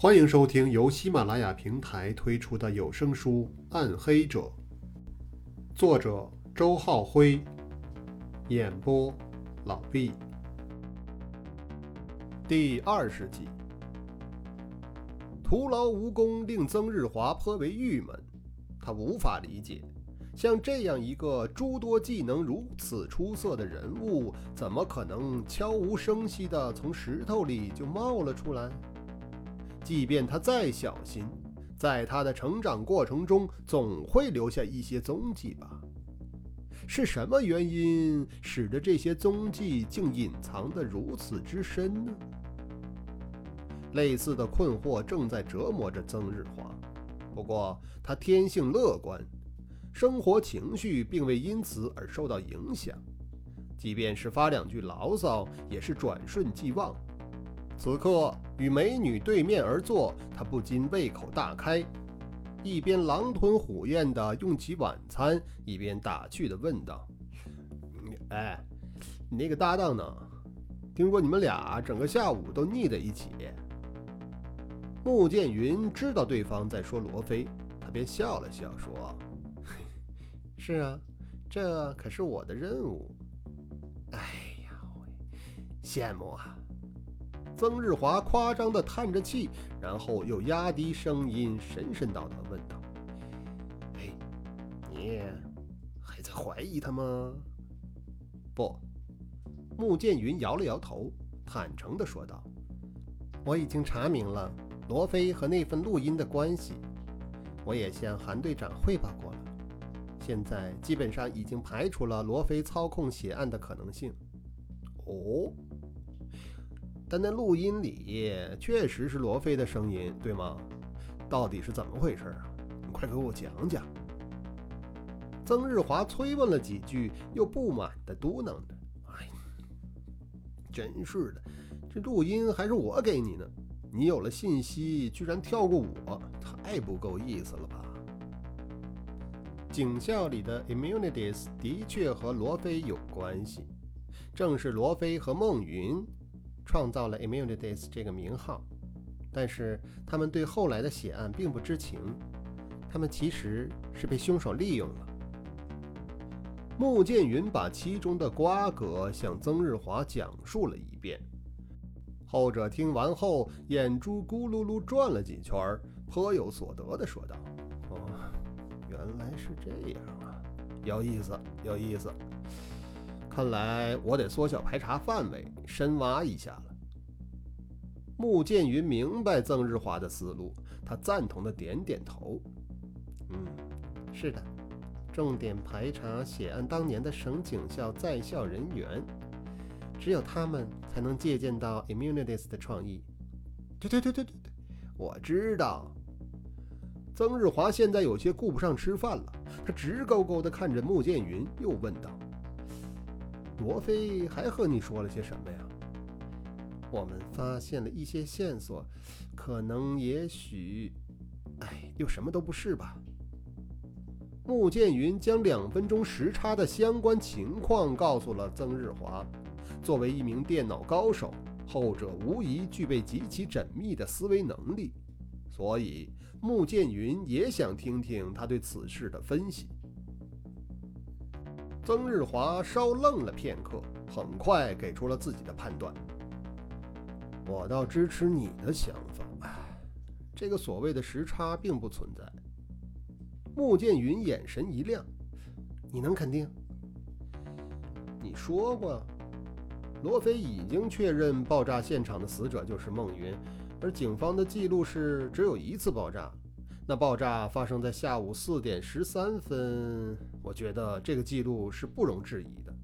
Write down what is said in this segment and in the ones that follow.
欢迎收听由喜马拉雅平台推出的有声书《暗黑者》，作者周浩辉，演播老毕。第二十集，徒劳无功令曾日华颇为郁闷，他无法理解，像这样一个诸多技能如此出色的人物，怎么可能悄无声息地从石头里就冒了出来？即便他再小心，在他的成长过程中，总会留下一些踪迹吧？是什么原因使得这些踪迹竟隐藏得如此之深呢？类似的困惑正在折磨着曾日华。不过他天性乐观，生活情绪并未因此而受到影响，即便是发两句牢骚，也是转瞬即忘。此刻与美女对面而坐，他不禁胃口大开，一边狼吞虎咽地用起晚餐，一边打趣地问道：“哎，你那个搭档呢？听说你们俩整个下午都腻在一起。”穆剑云知道对方在说罗非，他便笑了笑说：“是啊，这可是我的任务。哎呀，羡慕啊！”曾日华夸张地叹着气，然后又压低声音，神神叨叨问道：“哎，你还在怀疑他吗？”“不。”穆剑云摇了摇头，坦诚地说道：“我已经查明了罗非和那份录音的关系，我也向韩队长汇报过了。现在基本上已经排除了罗非操控血案的可能性。”“哦。”但那录音里确实是罗非的声音，对吗？到底是怎么回事啊？你快给我讲讲。曾日华催问了几句，又不满地嘟囔着：“哎，真是的，这录音还是我给你的，你有了信息居然跳过我，太不够意思了吧？”警校里的 immunities 的确和罗非有关系，正是罗非和孟云。创造了 Immunities 这个名号，但是他们对后来的血案并不知情，他们其实是被凶手利用了。穆剑云把其中的瓜葛向曾日华讲述了一遍，后者听完后，眼珠咕噜噜转了几圈，颇有所得地说道：“哦，原来是这样啊，有意思，有意思。”看来我得缩小排查范围，深挖一下了。穆剑云明白曾日华的思路，他赞同的点点头。嗯，是的，重点排查血案当年的省警校在校人员，只有他们才能借鉴到 Immunities 的创意。对对对对对对，我知道。曾日华现在有些顾不上吃饭了，他直勾勾地看着穆剑云，又问道。罗非还和你说了些什么呀？我们发现了一些线索，可能、也许，哎，又什么都不是吧？穆剑云将两分钟时差的相关情况告诉了曾日华。作为一名电脑高手，后者无疑具备极其缜密的思维能力，所以穆剑云也想听听他对此事的分析。曾日华稍愣了片刻，很快给出了自己的判断。我倒支持你的想法，这个所谓的时差并不存在。穆剑云眼神一亮：“你能肯定？你说过，罗非已经确认爆炸现场的死者就是孟云，而警方的记录是只有一次爆炸。”那爆炸发生在下午四点十三分，我觉得这个记录是不容置疑的。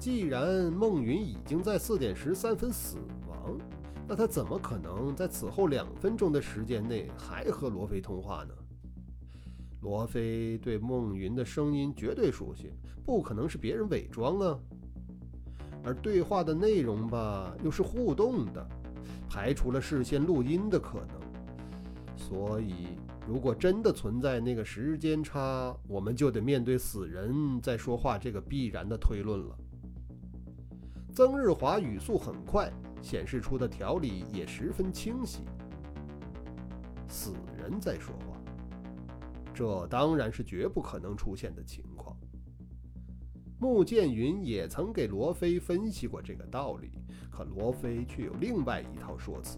既然孟云已经在四点十三分死亡，那他怎么可能在此后两分钟的时间内还和罗非通话呢？罗非对孟云的声音绝对熟悉，不可能是别人伪装啊。而对话的内容吧，又是互动的，排除了事先录音的可能。所以，如果真的存在那个时间差，我们就得面对死人在说话这个必然的推论了。曾日华语速很快，显示出的条理也十分清晰。死人在说话。这当然是绝不可能出现的情况。穆剑云也曾给罗非分析过这个道理，可罗非却有另外一套说辞。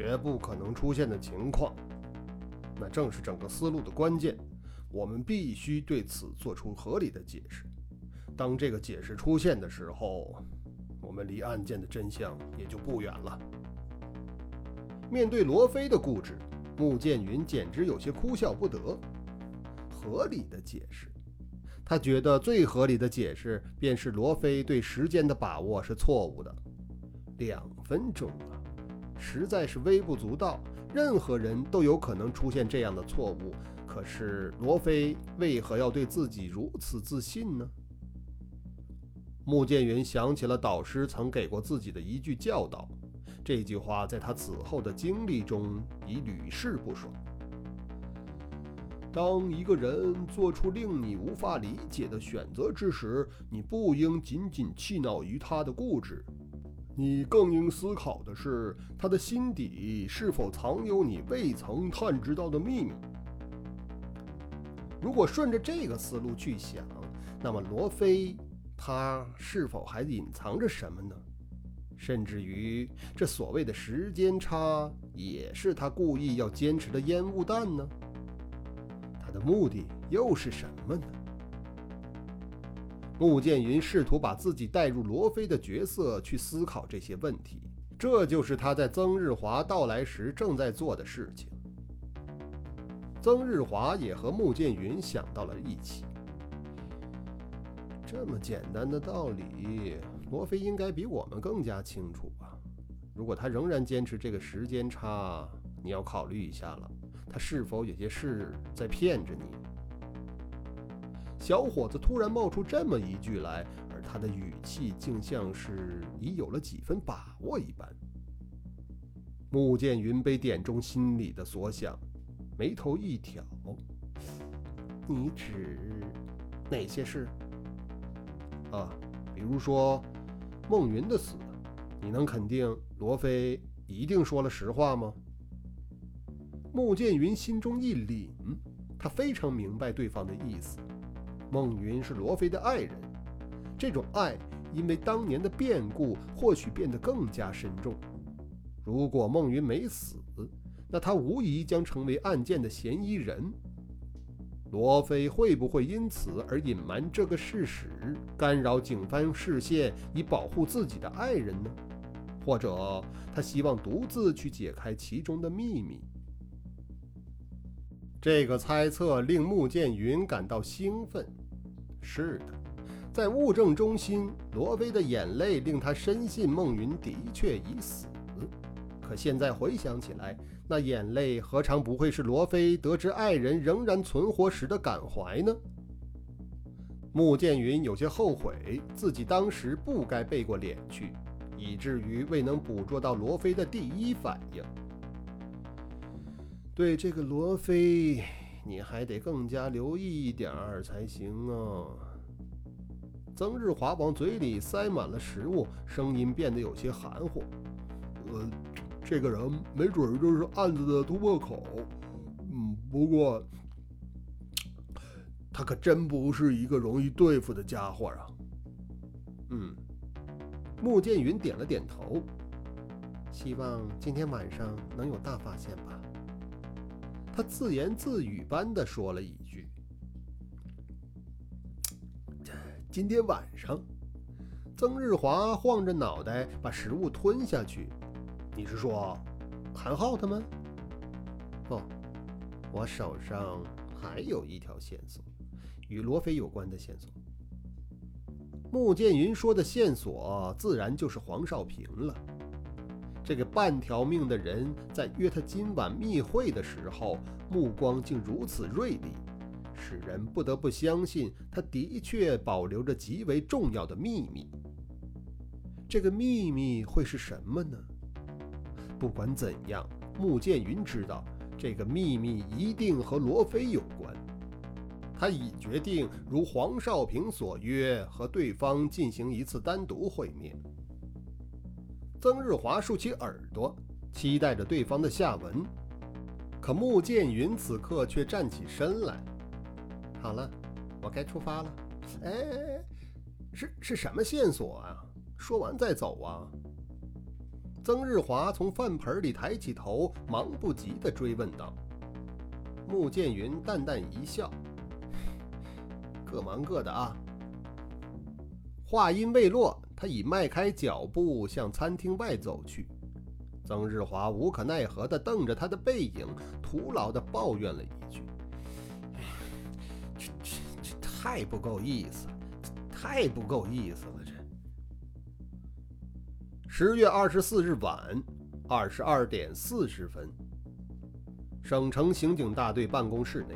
绝不可能出现的情况，那正是整个思路的关键。我们必须对此做出合理的解释。当这个解释出现的时候，我们离案件的真相也就不远了。面对罗非的固执，穆剑云简直有些哭笑不得。合理的解释，他觉得最合理的解释便是罗非对时间的把握是错误的。两分钟啊，实在是微不足道，任何人都有可能出现这样的错误。可是罗非为何要对自己如此自信呢？穆剑云想起了导师曾给过自己的一句教导，这句话在他此后的经历中已屡试不爽。当一个人做出令你无法理解的选择之时，你不应仅仅气恼于他的固执，你更应思考的是他的心底是否藏有你未曾探知到的秘密。如果顺着这个思路去想，那么罗非他是否还隐藏着什么呢？甚至于这所谓的时间差，也是他故意要坚持的烟雾弹呢？他的目的又是什么呢？穆剑云试图把自己带入罗非的角色去思考这些问题，这就是他在曾日华到来时正在做的事情。曾日华也和穆剑云想到了一起。这么简单的道理，罗非应该比我们更加清楚吧？如果他仍然坚持这个时间差，你要考虑一下了，他是否有些事在骗着你？小伙子突然冒出这么一句来，而他的语气竟像是已有了几分把握一般。穆剑云被点中心里的所想。眉头一挑，你指哪些事？啊，比如说孟云的死，你能肯定罗非一定说了实话吗？穆剑云心中一凛，他非常明白对方的意思。孟云是罗非的爱人，这种爱因为当年的变故，或许变得更加深重。如果孟云没死，那他无疑将成为案件的嫌疑人。罗非会不会因此而隐瞒这个事实，干扰警方视线，以保护自己的爱人呢？或者他希望独自去解开其中的秘密？这个猜测令穆剑云感到兴奋。是的，在物证中心，罗非的眼泪令他深信孟云的确已死。可现在回想起来，那眼泪何尝不会是罗非得知爱人仍然存活时的感怀呢？穆剑云有些后悔自己当时不该背过脸去，以至于未能捕捉到罗非的第一反应。对这个罗非，你还得更加留意一点儿才行啊！曾日华往嘴里塞满了食物，声音变得有些含糊。呃。这个人没准就是案子的突破口，嗯，不过他可真不是一个容易对付的家伙啊。嗯，穆剑云点了点头，希望今天晚上能有大发现吧。他自言自语般的说了一句：“今天晚上。”曾日华晃着脑袋把食物吞下去。你是说，韩浩他们？不，我手上还有一条线索，与罗非有关的线索。穆剑云说的线索，自然就是黄少平了。这个半条命的人，在约他今晚密会的时候，目光竟如此锐利，使人不得不相信，他的确保留着极为重要的秘密。这个秘密会是什么呢？不管怎样，穆剑云知道这个秘密一定和罗非有关。他已决定如黄少平所约，和对方进行一次单独会面。曾日华竖起耳朵，期待着对方的下文。可穆剑云此刻却站起身来：“好了，我该出发了。”哎，是是什么线索啊？说完再走啊？曾日华从饭盆里抬起头，忙不及地追问道。穆剑云淡淡一笑：“ 各忙各的啊。”话音未落，他已迈开脚步向餐厅外走去。曾日华无可奈何地瞪着他的背影，徒劳地抱怨了一句：“这这这太不够意思，太不够意思了。”这十月二十四日晚二十二点四十分，省城刑警大队办公室内，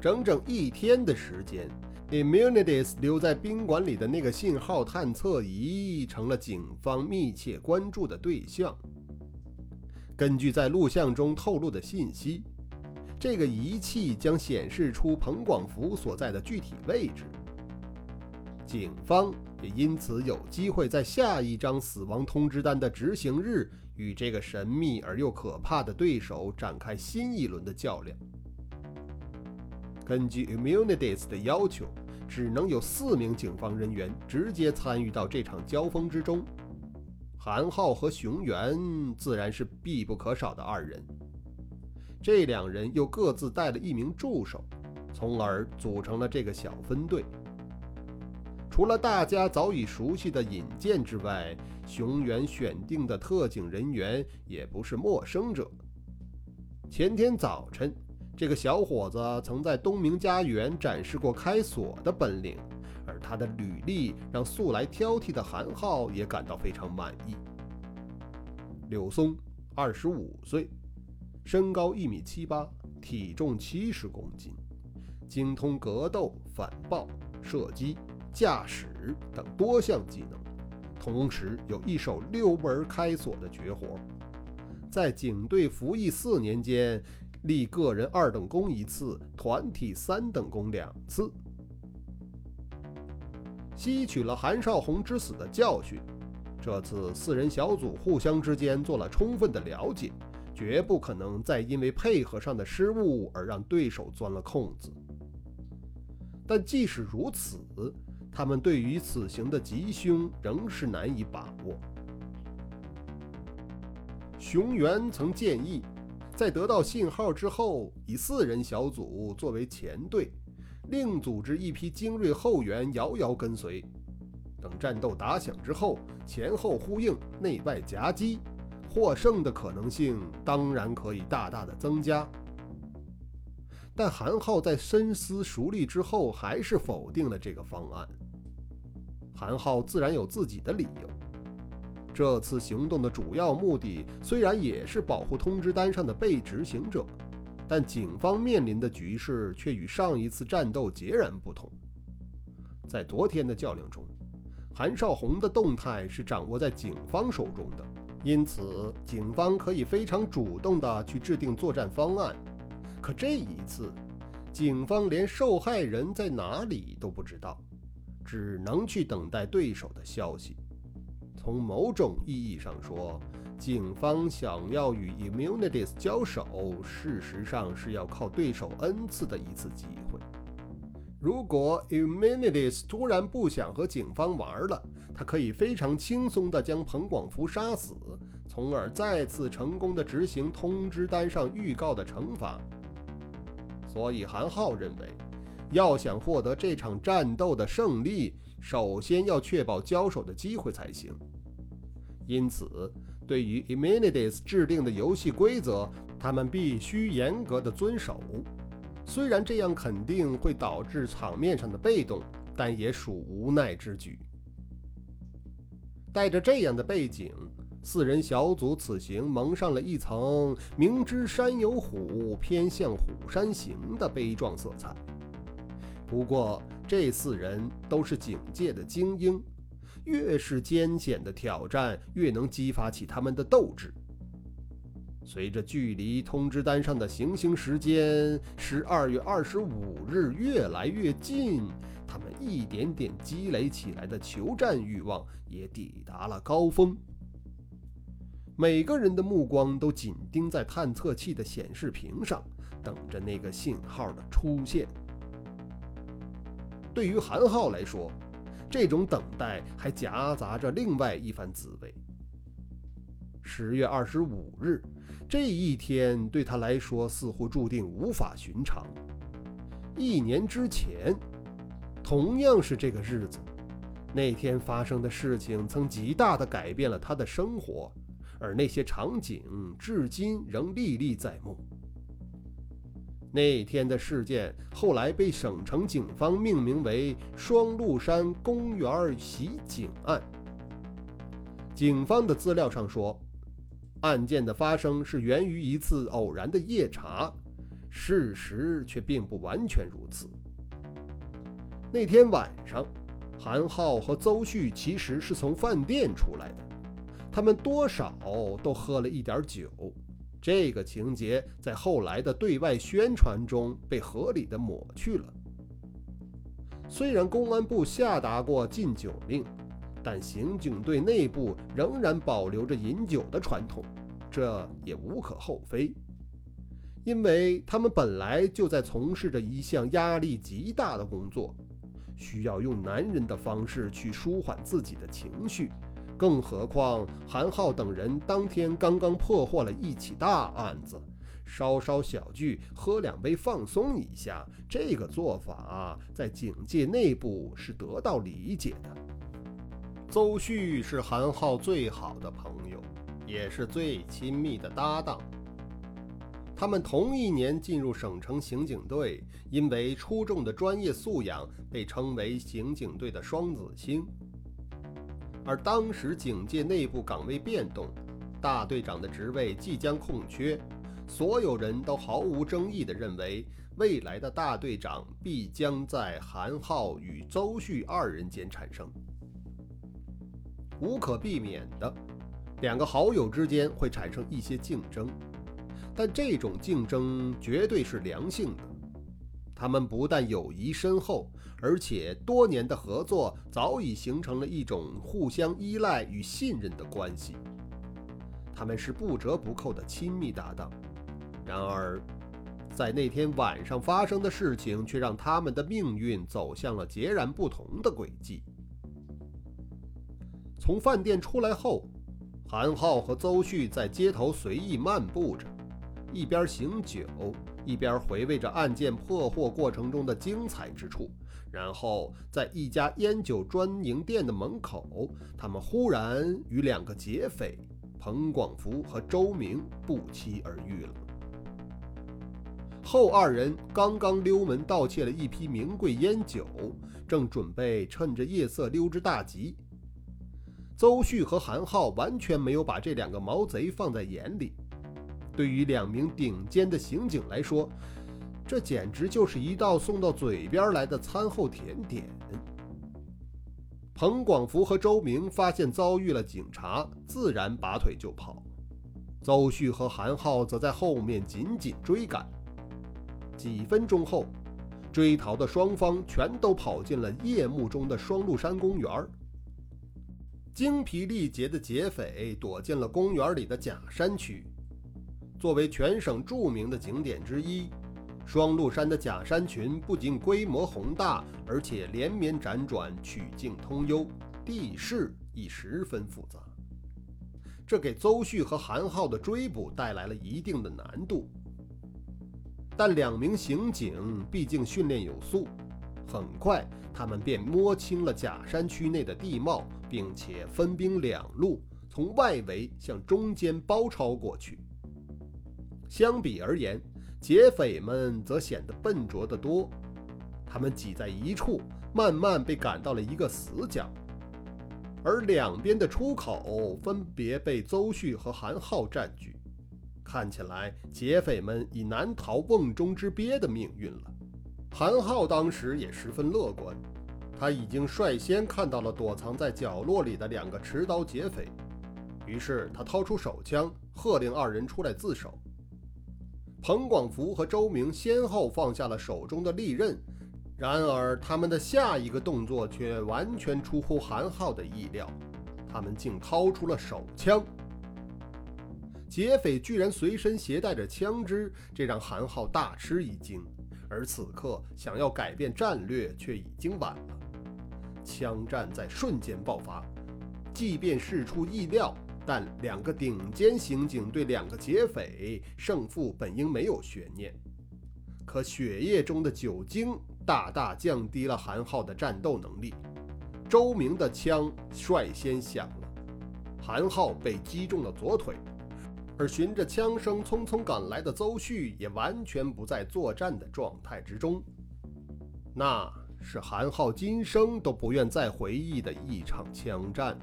整整一天的时间。Immunities 留在宾馆里的那个信号探测仪成了警方密切关注的对象。根据在录像中透露的信息，这个仪器将显示出彭广福所在的具体位置。警方也因此有机会在下一张死亡通知单的执行日与这个神秘而又可怕的对手展开新一轮的较量。根据 Immunities 的要求，只能有四名警方人员直接参与到这场交锋之中。韩浩和熊原自然是必不可少的二人，这两人又各自带了一名助手，从而组成了这个小分队。除了大家早已熟悉的引荐之外，熊原选定的特警人员也不是陌生者。前天早晨。这个小伙子曾在东明家园展示过开锁的本领，而他的履历让素来挑剔的韩浩也感到非常满意。柳松，二十五岁，身高一米七八，体重七十公斤，精通格斗、反爆、射击、驾驶等多项技能，同时有一手六门开锁的绝活，在警队服役四年间。立个人二等功一次，团体三等功两次。吸取了韩少红之死的教训，这次四人小组互相之间做了充分的了解，绝不可能再因为配合上的失误而让对手钻了空子。但即使如此，他们对于此行的吉凶仍是难以把握。熊原曾建议。在得到信号之后，以四人小组作为前队，另组织一批精锐后援，遥遥跟随。等战斗打响之后，前后呼应，内外夹击，获胜的可能性当然可以大大的增加。但韩浩在深思熟虑之后，还是否定了这个方案。韩浩自然有自己的理由。这次行动的主要目的虽然也是保护通知单上的被执行者，但警方面临的局势却与上一次战斗截然不同。在昨天的较量中，韩少红的动态是掌握在警方手中的，因此警方可以非常主动地去制定作战方案。可这一次，警方连受害人在哪里都不知道，只能去等待对手的消息。从某种意义上说，警方想要与 Immunities 交手，事实上是要靠对手 N 次的一次机会。如果 Immunities 突然不想和警方玩了，他可以非常轻松地将彭广福杀死，从而再次成功地执行通知单上预告的惩罚。所以，韩浩认为，要想获得这场战斗的胜利，首先要确保交手的机会才行。因此，对于 Immunities 制定的游戏规则，他们必须严格的遵守。虽然这样肯定会导致场面上的被动，但也属无奈之举。带着这样的背景，四人小组此行蒙上了一层“明知山有虎，偏向虎山行”的悲壮色彩。不过，这四人都是警界的精英。越是艰险的挑战，越能激发起他们的斗志。随着距离通知单上的行刑时间十二月二十五日越来越近，他们一点点积累起来的求战欲望也抵达了高峰。每个人的目光都紧盯在探测器的显示屏上，等着那个信号的出现。对于韩浩来说，这种等待还夹杂着另外一番滋味。十月二十五日，这一天对他来说似乎注定无法寻常。一年之前，同样是这个日子，那天发生的事情曾极大地改变了他的生活，而那些场景至今仍历历在目。那天的事件后来被省城警方命名为“双鹿山公园袭警案”。警方的资料上说，案件的发生是源于一次偶然的夜查，事实却并不完全如此。那天晚上，韩浩和邹旭其实是从饭店出来的，他们多少都喝了一点酒。这个情节在后来的对外宣传中被合理的抹去了。虽然公安部下达过禁酒令，但刑警队内部仍然保留着饮酒的传统，这也无可厚非，因为他们本来就在从事着一项压力极大的工作，需要用男人的方式去舒缓自己的情绪。更何况，韩浩等人当天刚刚破获了一起大案子，稍稍小聚，喝两杯放松一下，这个做法在警界内部是得到理解的。邹旭是韩浩最好的朋友，也是最亲密的搭档。他们同一年进入省城刑警队，因为出众的专业素养，被称为刑警队的双子星。而当时警界内部岗位变动，大队长的职位即将空缺，所有人都毫无争议地认为，未来的大队长必将在韩浩与邹旭二人间产生。无可避免的，两个好友之间会产生一些竞争，但这种竞争绝对是良性的。他们不但友谊深厚，而且多年的合作早已形成了一种互相依赖与信任的关系。他们是不折不扣的亲密搭档。然而，在那天晚上发生的事情却让他们的命运走向了截然不同的轨迹。从饭店出来后，韩浩和邹旭在街头随意漫步着，一边醒酒。一边回味着案件破获过程中的精彩之处，然后在一家烟酒专营店的门口，他们忽然与两个劫匪彭广福和周明不期而遇了。后二人刚刚溜门盗窃了一批名贵烟酒，正准备趁着夜色溜之大吉。邹旭和韩浩完全没有把这两个毛贼放在眼里。对于两名顶尖的刑警来说，这简直就是一道送到嘴边来的餐后甜点。彭广福和周明发现遭遇了警察，自然拔腿就跑。邹旭和韩浩则在后面紧紧追赶。几分钟后，追逃的双方全都跑进了夜幕中的双鹿山公园。精疲力竭的劫匪躲进了公园里的假山区。作为全省著名的景点之一，双鹿山的假山群不仅规模宏大，而且连绵辗转，曲径通幽，地势亦十分复杂。这给邹旭和韩浩的追捕带来了一定的难度。但两名刑警毕竟训练有素，很快他们便摸清了假山区内的地貌，并且分兵两路，从外围向中间包抄过去。相比而言，劫匪们则显得笨拙得多。他们挤在一处，慢慢被赶到了一个死角，而两边的出口分别被邹旭和韩浩占据。看起来，劫匪们已难逃瓮中之鳖的命运了。韩浩当时也十分乐观，他已经率先看到了躲藏在角落里的两个持刀劫匪，于是他掏出手枪，喝令二人出来自首。彭广福和周明先后放下了手中的利刃，然而他们的下一个动作却完全出乎韩浩的意料，他们竟掏出了手枪。劫匪居然随身携带着枪支，这让韩浩大吃一惊。而此刻想要改变战略，却已经晚了。枪战在瞬间爆发，即便事出意料，但两个顶尖刑警对两个劫匪，胜负本应没有悬念。可血液中的酒精大大降低了韩浩的战斗能力。周明的枪率先响了，韩浩被击中了左腿，而循着枪声匆匆赶来的邹旭也完全不在作战的状态之中。那是韩浩今生都不愿再回忆的一场枪战。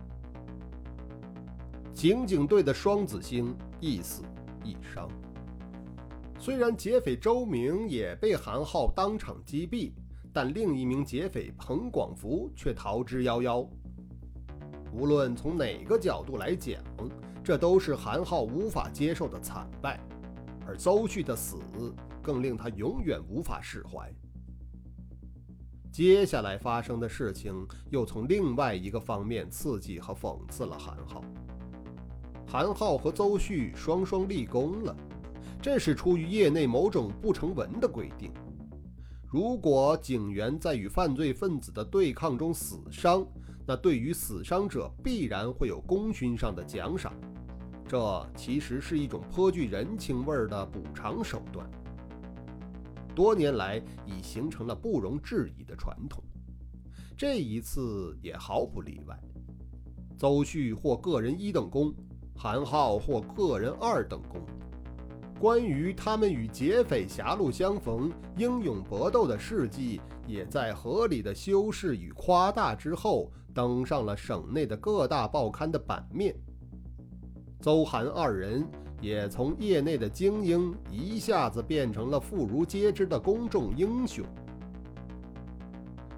刑警队的双子星一死一伤。虽然劫匪周明也被韩浩当场击毙。但另一名劫匪彭广福却逃之夭夭。无论从哪个角度来讲，这都是韩浩无法接受的惨败，而邹旭的死更令他永远无法释怀。接下来发生的事情又从另外一个方面刺激和讽刺了韩浩。韩浩和邹旭双双立功了，这是出于业内某种不成文的规定。如果警员在与犯罪分子的对抗中死伤，那对于死伤者必然会有功勋上的奖赏。这其实是一种颇具人情味儿的补偿手段，多年来已形成了不容置疑的传统。这一次也毫不例外。邹旭获个人一等功，韩浩获个人二等功。关于他们与劫匪狭路相逢、英勇搏斗的事迹，也在合理的修饰与夸大之后，登上了省内的各大报刊的版面。邹韩二人也从业内的精英，一下子变成了妇孺皆知的公众英雄。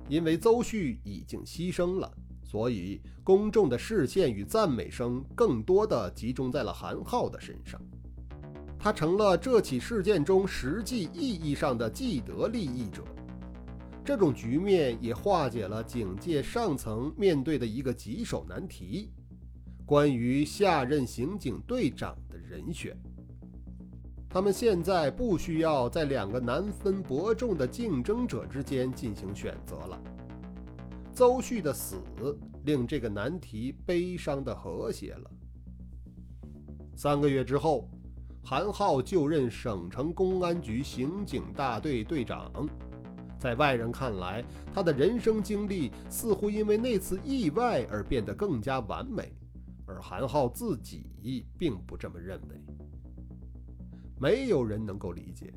因为邹旭已经牺牲了，所以公众的视线与赞美声更多的集中在了韩浩的身上。他成了这起事件中实际意义上的既得利益者，这种局面也化解了警界上层面对的一个棘手难题：关于下任刑警队长的人选。他们现在不需要在两个难分伯仲的竞争者之间进行选择了。邹旭的死令这个难题悲伤的和谐了。三个月之后。韩浩就任省城公安局刑警大队队长，在外人看来，他的人生经历似乎因为那次意外而变得更加完美，而韩浩自己并不这么认为。没有人能够理解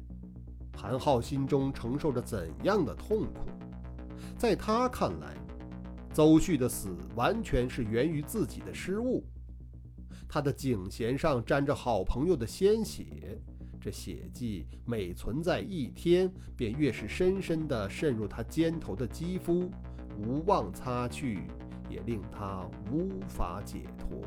韩浩心中承受着怎样的痛苦。在他看来，邹旭的死完全是源于自己的失误。他的颈弦上沾着好朋友的鲜血，这血迹每存在一天，便越是深深地渗入他肩头的肌肤，无望擦去，也令他无法解脱。